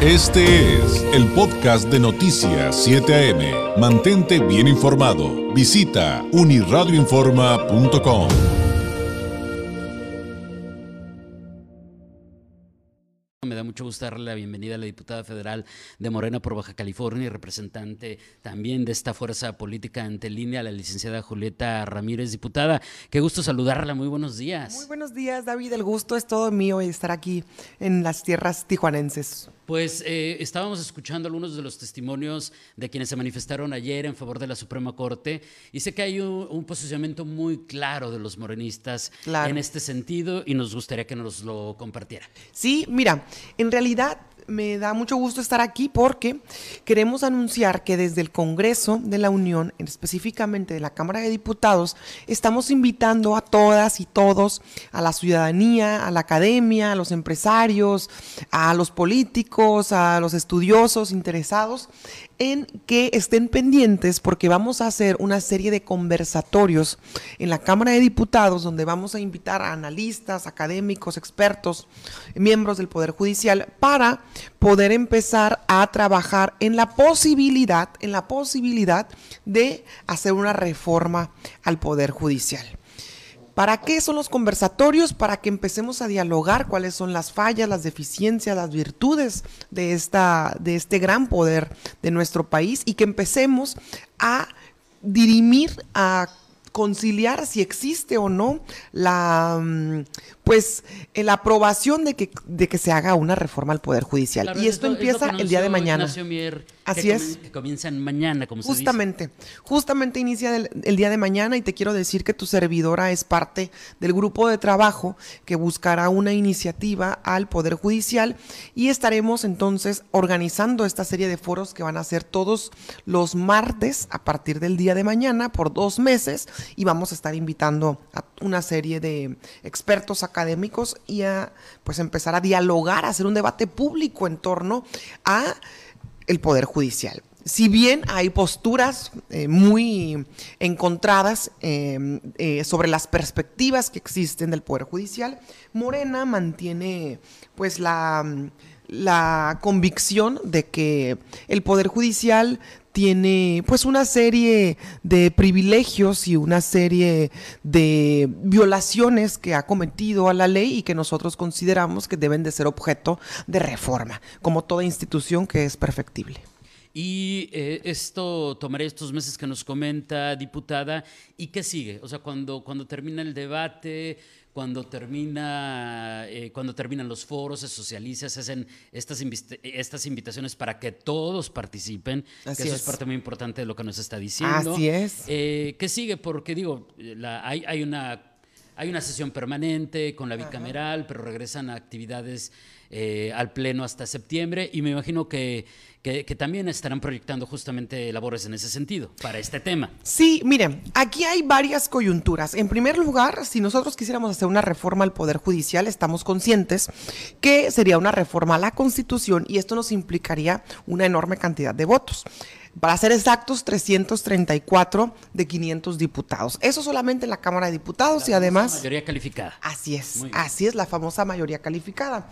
Este es el podcast de Noticias 7 AM. Mantente bien informado. Visita uniradioinforma.com. Me da mucho gusto darle la bienvenida a la diputada federal de Morena por Baja California y representante también de esta fuerza política ante línea, la licenciada Julieta Ramírez, diputada. Qué gusto saludarla, muy buenos días. Muy buenos días, David. El gusto es todo mío estar aquí en las tierras tijuanenses. Pues eh, estábamos escuchando algunos de los testimonios de quienes se manifestaron ayer en favor de la Suprema Corte y sé que hay un, posicionamiento muy claro de los morenistas en este sentido y nos gustaría que nos lo compartiera. Sí, mira, en realidad me da mucho gusto estar aquí porque queremos anunciar que desde el Congreso de la Unión, específicamente de la Cámara de Diputados, estamos invitando a todas y todos, a la ciudadanía, a la academia, a los empresarios, a los políticos, a los estudiosos interesados en que estén pendientes porque vamos a hacer una serie de conversatorios en la Cámara de Diputados donde vamos a invitar a analistas, académicos, expertos, miembros del Poder Judicial para poder empezar a trabajar en la posibilidad, en la posibilidad de hacer una reforma al Poder Judicial. ¿Para qué son los conversatorios? Para que empecemos a dialogar cuáles son las fallas, las deficiencias, las virtudes de, esta, de este gran poder de nuestro país y que empecemos a dirimir, a conciliar si existe o no la mm, pues la aprobación de que, de que se haga una reforma al Poder Judicial. y esto empieza el día de mañana. Así es. Que comienzan mañana, como Justamente, se dice. justamente inicia el, día de mañana y te quiero decir que tu servidora es parte del grupo de trabajo que buscará una iniciativa al Poder Judicial y estaremos entonces organizando esta serie de foros que van a ser todos los martes a partir del día de mañana por dos meses y vamos a estar invitando a una serie de expertos académicos y a pues empezar a dialogar, a hacer un debate público en torno a el Poder Judicial. Si bien hay posturas eh, muy encontradas em, eh, sobre las perspectivas que existen del Poder Judicial, Morena mantiene pues la, la convicción de que el Poder Judicial tiene pues una serie de privilegios y una serie de violaciones que ha cometido a la ley y que nosotros consideramos que deben de ser objeto de reforma, como toda institución que es perfectible. Y eh, esto tomaré estos meses que nos comenta, diputada, ¿y qué sigue? O sea, cuando, cuando termina el debate, cuando termina, eh, cuando terminan los foros, se socializa, se hacen estas, estas invitaciones para que todos participen, que eso es. parte muy importante de lo que nos está diciendo. Así es. Eh, ¿Qué sigue? Porque digo, hay, hay, una, hay una sesión permanente con la bicameral, pero regresan a actividades eh, al Pleno hasta septiembre y me imagino que, que, también estarán proyectando justamente labores en ese sentido para este tema. Sí, miren, aquí hay varias coyunturas. En primer lugar, si nosotros quisiéramos hacer una reforma al Poder Judicial, estamos conscientes que sería una reforma a la Constitución y esto nos implicaría una enorme cantidad de votos para ser exactos, 334 de 500 diputados. Eso solamente en la Cámara de Diputados y además... Mayoría calificada. Así es, así es la famosa mayoría calificada.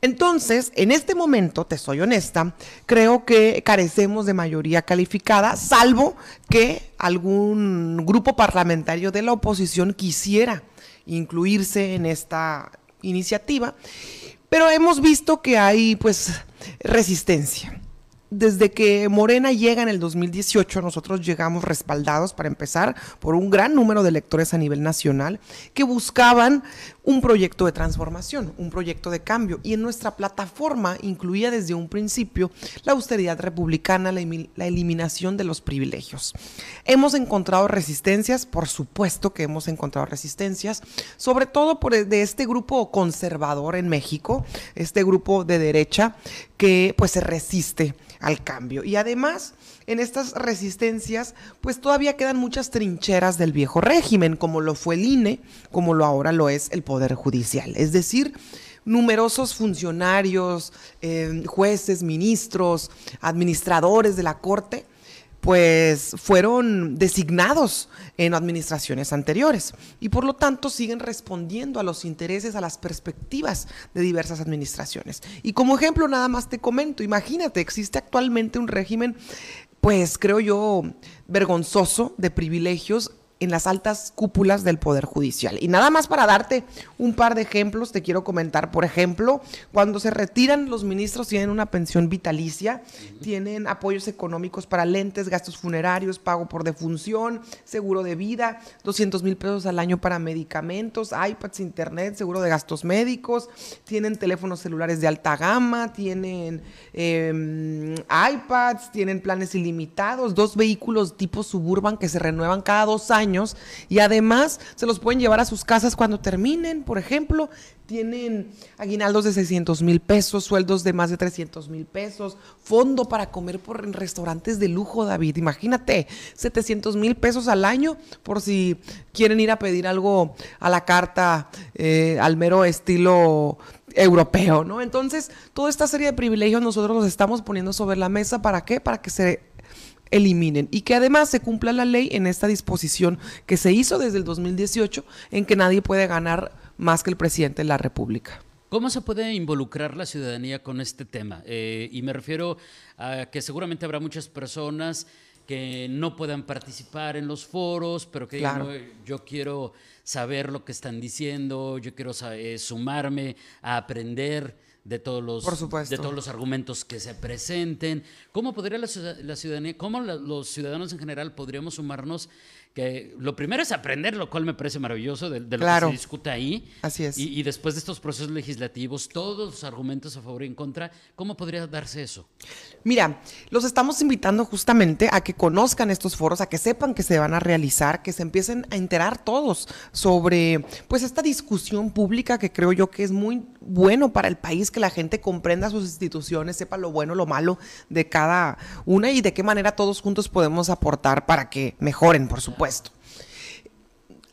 Entonces, en este momento, te soy honesta, creo que carecemos de mayoría calificada, salvo que algún grupo parlamentario de la oposición quisiera incluirse en esta iniciativa, pero hemos visto que hay pues resistencia desde que Morena llega en el 2018, nosotros llegamos respaldados, para empezar, por un gran número de electores a nivel nacional que buscaban un proyecto de transformación, un proyecto de cambio. Y en nuestra plataforma incluía desde un principio la austeridad republicana, la, eliminación de los privilegios. Hemos encontrado resistencias, por supuesto que hemos encontrado resistencias, sobre todo por de este grupo conservador en México, este grupo de derecha que pues se resiste al cambio. Y además, en estas resistencias, pues todavía quedan muchas trincheras del viejo régimen, como lo fue el INE, como lo ahora lo es el Poder Judicial. Es decir, numerosos funcionarios, eh, jueces, ministros, administradores de la Corte, pues fueron designados en administraciones anteriores y por lo tanto siguen respondiendo a los intereses, a las perspectivas de diversas administraciones. Y como ejemplo nada más te comento, imagínate, existe actualmente un régimen pues creo yo vergonzoso de privilegios en las altas cúpulas del Poder Judicial. Y nada más para darte un par de ejemplos, te quiero comentar, por ejemplo, cuando se retiran los ministros tienen una pensión vitalicia, tienen apoyos económicos para lentes, gastos funerarios, pago por defunción, seguro de vida, 200 mil pesos al año para medicamentos, iPads, internet, seguro de gastos médicos, tienen teléfonos celulares de alta gama, tienen em, iPads, tienen planes ilimitados, dos vehículos tipo suburban que se renuevan cada dos años y además se los pueden llevar a sus casas cuando terminen, por ejemplo. Tienen aguinaldos de 600 mil pesos, sueldos de más de 300 mil pesos, fondo para comer por restaurantes de lujo, David. Imagínate, 700 mil pesos al año por si quieren ir a pedir algo a la carta eh, al mero estilo europeo, ¿no? Entonces, toda esta serie de privilegios nosotros los estamos poniendo sobre la mesa. ¿Para qué? Para que se eliminen y que además se cumpla la ley en esta disposición que se hizo desde el 2018 en que nadie puede ganar más que el presidente de la República. ¿Cómo se puede involucrar la ciudadanía con este tema? Eh, y me refiero a que seguramente habrá muchas personas que no puedan participar en los foros, pero que digan, yo quiero saber lo que están diciendo, yo quiero eh, sumarme a aprender de todos los de todos los argumentos que se presenten. ¿Cómo podría la, la ciudadanía, cómo los ciudadanos en general podríamos sumarnos que lo primero es aprender, lo cual me parece maravilloso de, lo que se discute ahí. Así es. Y, después de estos procesos legislativos, todos los argumentos a favor y en contra, ¿cómo podría darse eso? Mira, los estamos invitando justamente a que conozcan estos foros, a que sepan que se van a realizar, que se empiecen a enterar todos sobre pues esta discusión pública que creo yo que es muy bueno para el país, que la gente comprenda sus instituciones, sepa lo bueno, lo malo de cada una y de qué manera todos juntos podemos aportar para que mejoren, por supuesto.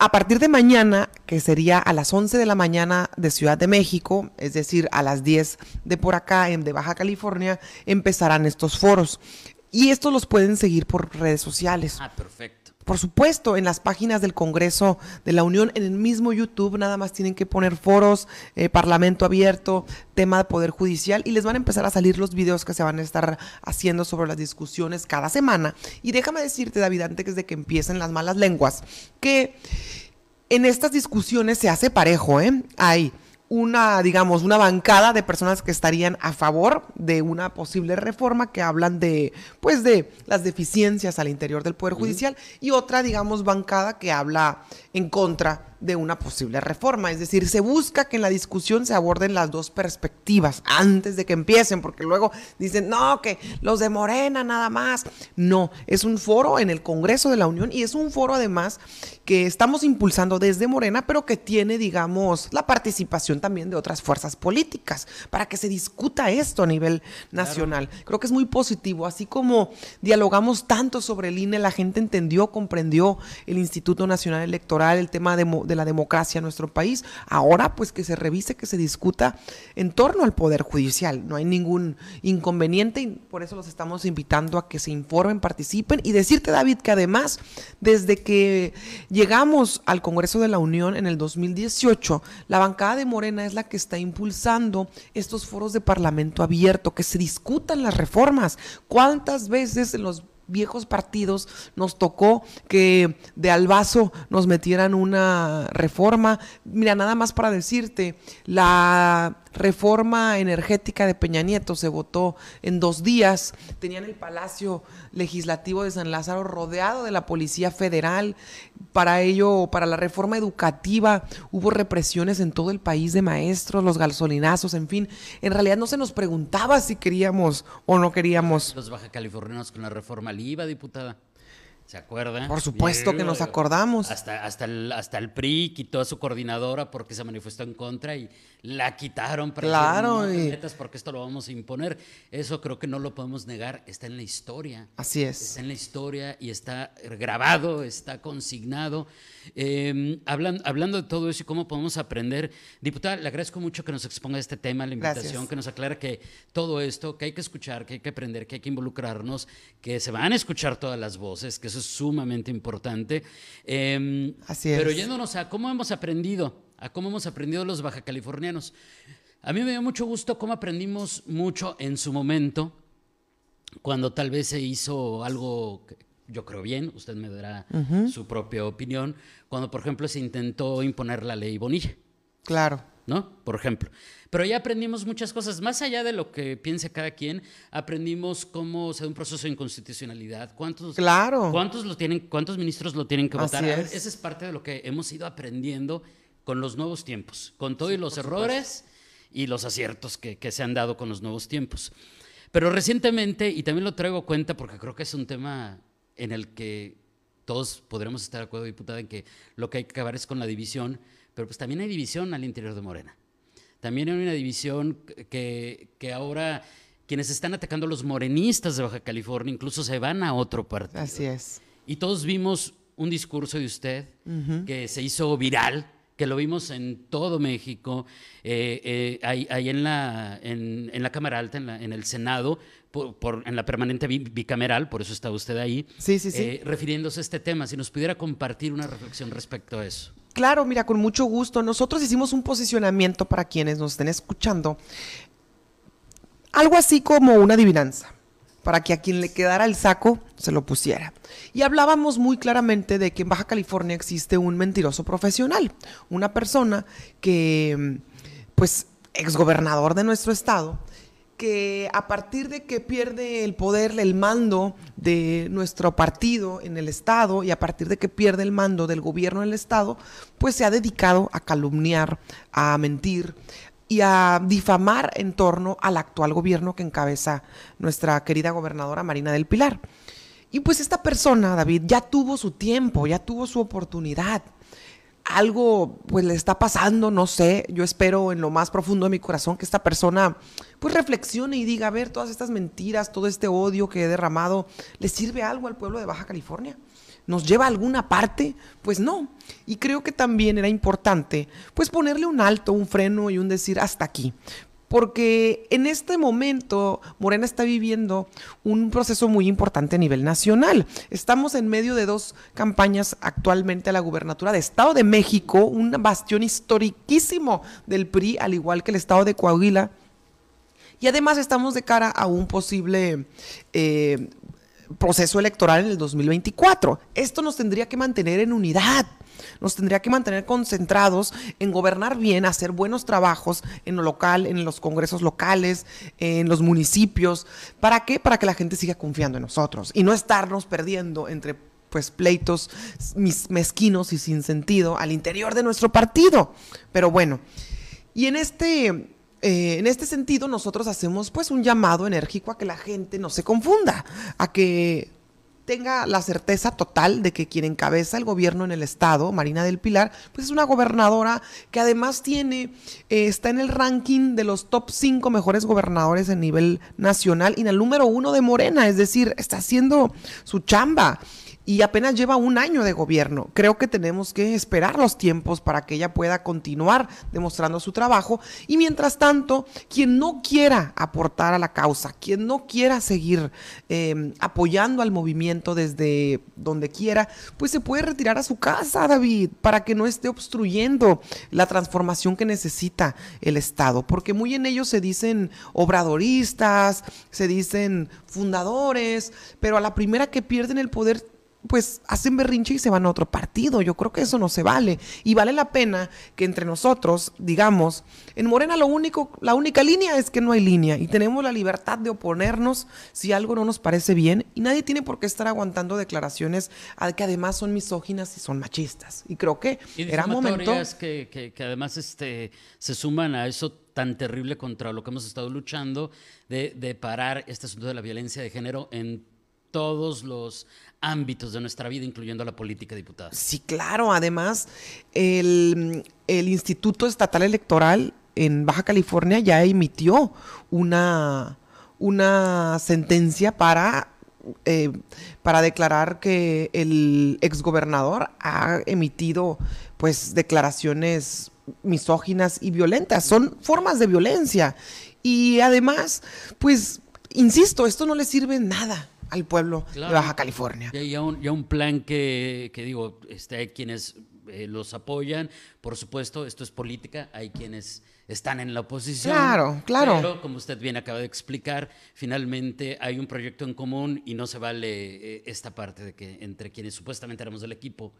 A partir de mañana, que sería a las 11 de la mañana de Ciudad de México, es decir, a las 10 de por acá, en de Baja California, empezarán estos foros. Y estos los pueden seguir por redes sociales. Ah, perfecto por supuesto, en las páginas del Congreso de la Unión, en el mismo YouTube, nada más tienen que poner foros, eh, Parlamento abierto, tema de Poder Judicial, y les van a empezar a salir los videos que se van a estar haciendo sobre las discusiones cada semana. Y déjame decirte, David, antes de que empiecen las malas lenguas, que en estas discusiones se hace parejo, ¿eh? Hay una, digamos, una bancada de personas que estarían a favor de una posible reforma que hablan de, pues, de las deficiencias al interior del Poder Judicial y otra, digamos, bancada que habla en contra de una posible reforma. Es decir, se busca que en la discusión se aborden las dos perspectivas antes de que empiecen, porque luego dicen, no, que los de Morena nada más. No, es un foro en el Congreso de la Unión y es un foro además que estamos impulsando desde Morena, pero que tiene, digamos, la participación también de otras fuerzas políticas para que se discuta esto a nivel nacional. Creo que es muy positivo, así como dialogamos tanto sobre el INE, la gente entendió, comprendió el Instituto Nacional Electoral, el tema de de la democracia en nuestro país. Ahora, pues que se revise, que se discuta en torno al Poder Judicial. No hay ningún inconveniente y por eso los estamos invitando a que se informen, participen y decirte, David, que además, desde que llegamos al Congreso de la Unión en el 2018, la bancada de Morena es la que está impulsando estos foros de Parlamento abierto, que se discutan las reformas. ¿Cuántas veces en los viejos partidos nos tocó que de albazo nos metieran una reforma. Mira, nada más para decirte, la reforma energética de Peña Nieto se votó en dos días. Tenían el Palacio Legislativo de San Lázaro rodeado de la Policía Federal. Para ello, para la reforma educativa, hubo represiones en todo el país de maestros, los gasolinazos, en fin. En realidad no se nos preguntaba si queríamos o no queríamos. Los baja californianos con la reforma al IVA, diputada. ¿Se acuerda? Por supuesto que nos acordamos. Hasta, hasta, el, hasta el PRI quitó a su coordinadora porque se manifestó en contra y la quitaron para claro, porque esto lo vamos a imponer. Eso creo que no lo podemos negar, está en la historia. Así es. Está en la historia y está grabado, está consignado. Eh, hablando, hablando de todo eso y cómo podemos aprender, diputada, le agradezco mucho que nos exponga este tema, la invitación, que nos aclara que todo esto, que hay que escuchar, que hay que aprender, que hay que involucrarnos, que se van a escuchar todas las voces, que eso es sumamente importante. Eh, Así es. Pero yéndonos a cómo hemos aprendido, a cómo hemos aprendido los baja californianos. A mí me dio mucho gusto cómo aprendimos mucho en su momento, cuando tal vez se hizo algo yo creo bien, usted me dará su propia opinión, cuando por ejemplo se intentó imponer la ley Bonilla. Claro. ¿No? Por ejemplo. Pero ya aprendimos muchas cosas, más allá de lo que piense cada quien, aprendimos cómo se da un proceso de inconstitucionalidad, cuántos, claro. cuántos, lo tienen, cuántos ministros lo tienen que votar. esa es parte de lo que hemos ido aprendiendo con los nuevos tiempos, con todos los errores y los aciertos que, que se han dado con los nuevos tiempos. Pero recientemente, y también lo traigo a cuenta porque creo que es un tema en el que todos podremos estar de acuerdo, diputada, en que lo que hay que acabar es con la división, pero pues también hay división al interior de Morena. También hay una división que, que ahora quienes están atacando a los morenistas de Baja California incluso se van a otro partido. Así es. Y todos vimos un discurso de usted que se hizo viral, que lo vimos en todo México, eh, eh, ahí, en, la, en, la Cámara Alta, en, en el Senado, por, en la permanente bicameral, por eso está usted ahí, sí, sí, sí. Eh, refiriéndose a este tema. Si nos pudiera compartir una reflexión respecto a eso. Claro, mira, con mucho gusto. Nosotros hicimos un posicionamiento para quienes nos estén escuchando, algo así como una adivinanza, para que a quien le quedara el saco se lo pusiera. Y hablábamos muy claramente de que en Baja California existe un mentiroso profesional, una persona que, pues, exgobernador de nuestro estado, que a partir de que pierde el poder, el mando de nuestro partido en el Estado y a partir de que pierde el mando del gobierno en el Estado, pues se ha dedicado a calumniar, a mentir y a difamar en torno al actual gobierno que encabeza nuestra querida gobernadora Marina del Pilar. Y pues esta persona, David, ya tuvo su tiempo, ya tuvo su oportunidad algo pues le está pasando, no sé, yo espero en lo más profundo de mi corazón que esta persona pues reflexione y diga, a ver, todas estas mentiras, todo este odio que he derramado, ¿le sirve algo al pueblo de Baja California? ¿Nos lleva a alguna parte? Pues no. Y creo que también era importante pues ponerle un alto, un freno y un decir hasta aquí porque en este momento Morena está viviendo un proceso muy importante a nivel nacional. Estamos en medio de dos campañas actualmente a la gubernatura de Estado de México, un bastión historiquísimo del PRI, al igual que el Estado de Coahuila. Y además estamos de cara a un posible eh, proceso electoral en el 2024. Esto nos tendría que mantener en unidad nos tendría que mantener concentrados en gobernar bien, hacer buenos trabajos en lo local, en los congresos locales, en los municipios. ¿Para qué? Para que la gente siga confiando en nosotros y no estarnos perdiendo entre pues pleitos mezquinos y sin sentido al interior de nuestro partido. Pero bueno, y en este eh, en este sentido, nosotros hacemos pues un llamado enérgico a que la gente no se confunda, a que tenga la certeza total de que quien encabeza el gobierno en el estado, Marina del Pilar, pues es una gobernadora que además tiene, eh, está en el ranking de los top 5 mejores gobernadores a nivel nacional y en el número uno de Morena, es decir, está haciendo su chamba y apenas lleva un año de gobierno. Creo que tenemos que esperar los tiempos para que ella pueda continuar demostrando su trabajo y mientras tanto, quien no quiera aportar a la causa, quien no quiera seguir em, apoyando al movimiento desde donde quiera, pues se puede retirar a su casa, David, para que no esté obstruyendo la transformación que necesita el Estado, porque muy en ellos se dicen obradoristas, se dicen fundadores, pero a la primera que pierden el poder pues hacen berrinche y se van a otro partido. Yo creo que eso no se vale. Y vale la pena que entre nosotros, digamos, en Morena lo único, la única línea es que no hay línea y tenemos la libertad de oponernos si algo no nos parece bien y nadie tiene por qué estar aguantando declaraciones que además son misóginas y son machistas. Y creo que era momento... Que, que, que además este, se suman a eso tan terrible contra lo que hemos estado luchando de, de parar este asunto de la violencia de género en todos los ámbitos de nuestra vida, incluyendo la política diputada. Sí, claro. Además, el, Instituto Estatal Electoral en Baja California ya emitió una, una sentencia para eh, para declarar que el exgobernador ha emitido pues declaraciones misóginas y violentas. Son formas de violencia. Y además, pues, insisto, esto no le sirve nada al pueblo de Baja California. Y ya un, un plan que, que digo, este, hay quienes eh, los apoyan, por supuesto, esto es política, hay quienes están en la oposición. Claro, claro. Pero, como usted bien acaba de explicar, finalmente hay un proyecto en común y no se vale eh, esta parte de que entre quienes supuestamente éramos del equipo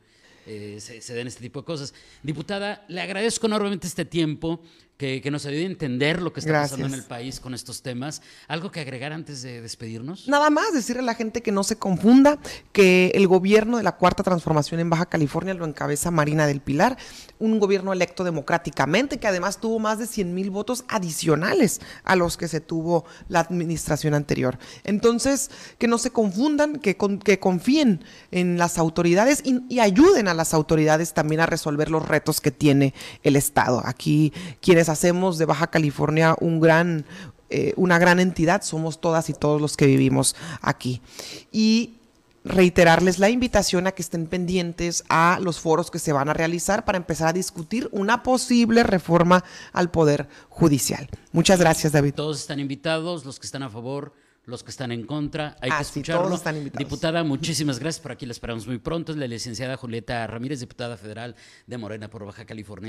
eh, se, den este tipo de cosas. Diputada, le agradezco enormemente este tiempo que, nos ayude a entender lo que está pasando en el país con estos temas. ¿Algo que agregar antes de despedirnos? Nada más decirle a la gente que no se confunda, que el gobierno de la Cuarta Transformación en Baja California lo encabeza Marina del Pilar, un gobierno electo democráticamente que además tuvo más de 100 mil votos adicionales a los que se tuvo la administración anterior. Entonces, que no se confundan, que, que confíen en las autoridades y, y ayuden a las autoridades también a resolver los retos que tiene el Estado. Aquí quienes hacemos de Baja California un gran, eh, una gran entidad somos todas y todos los que vivimos aquí. Y reiterarles la invitación a que estén pendientes a los foros que se van a realizar para empezar a discutir una posible reforma al Poder Judicial. Muchas gracias, David. Todos están invitados, los que están a favor, los que están en contra. Hay que ah, escucharlo. están Diputada, muchísimas gracias. Por aquí la esperamos muy pronto. Es la licenciada Julieta Ramírez, diputada federal de Morena por Baja California.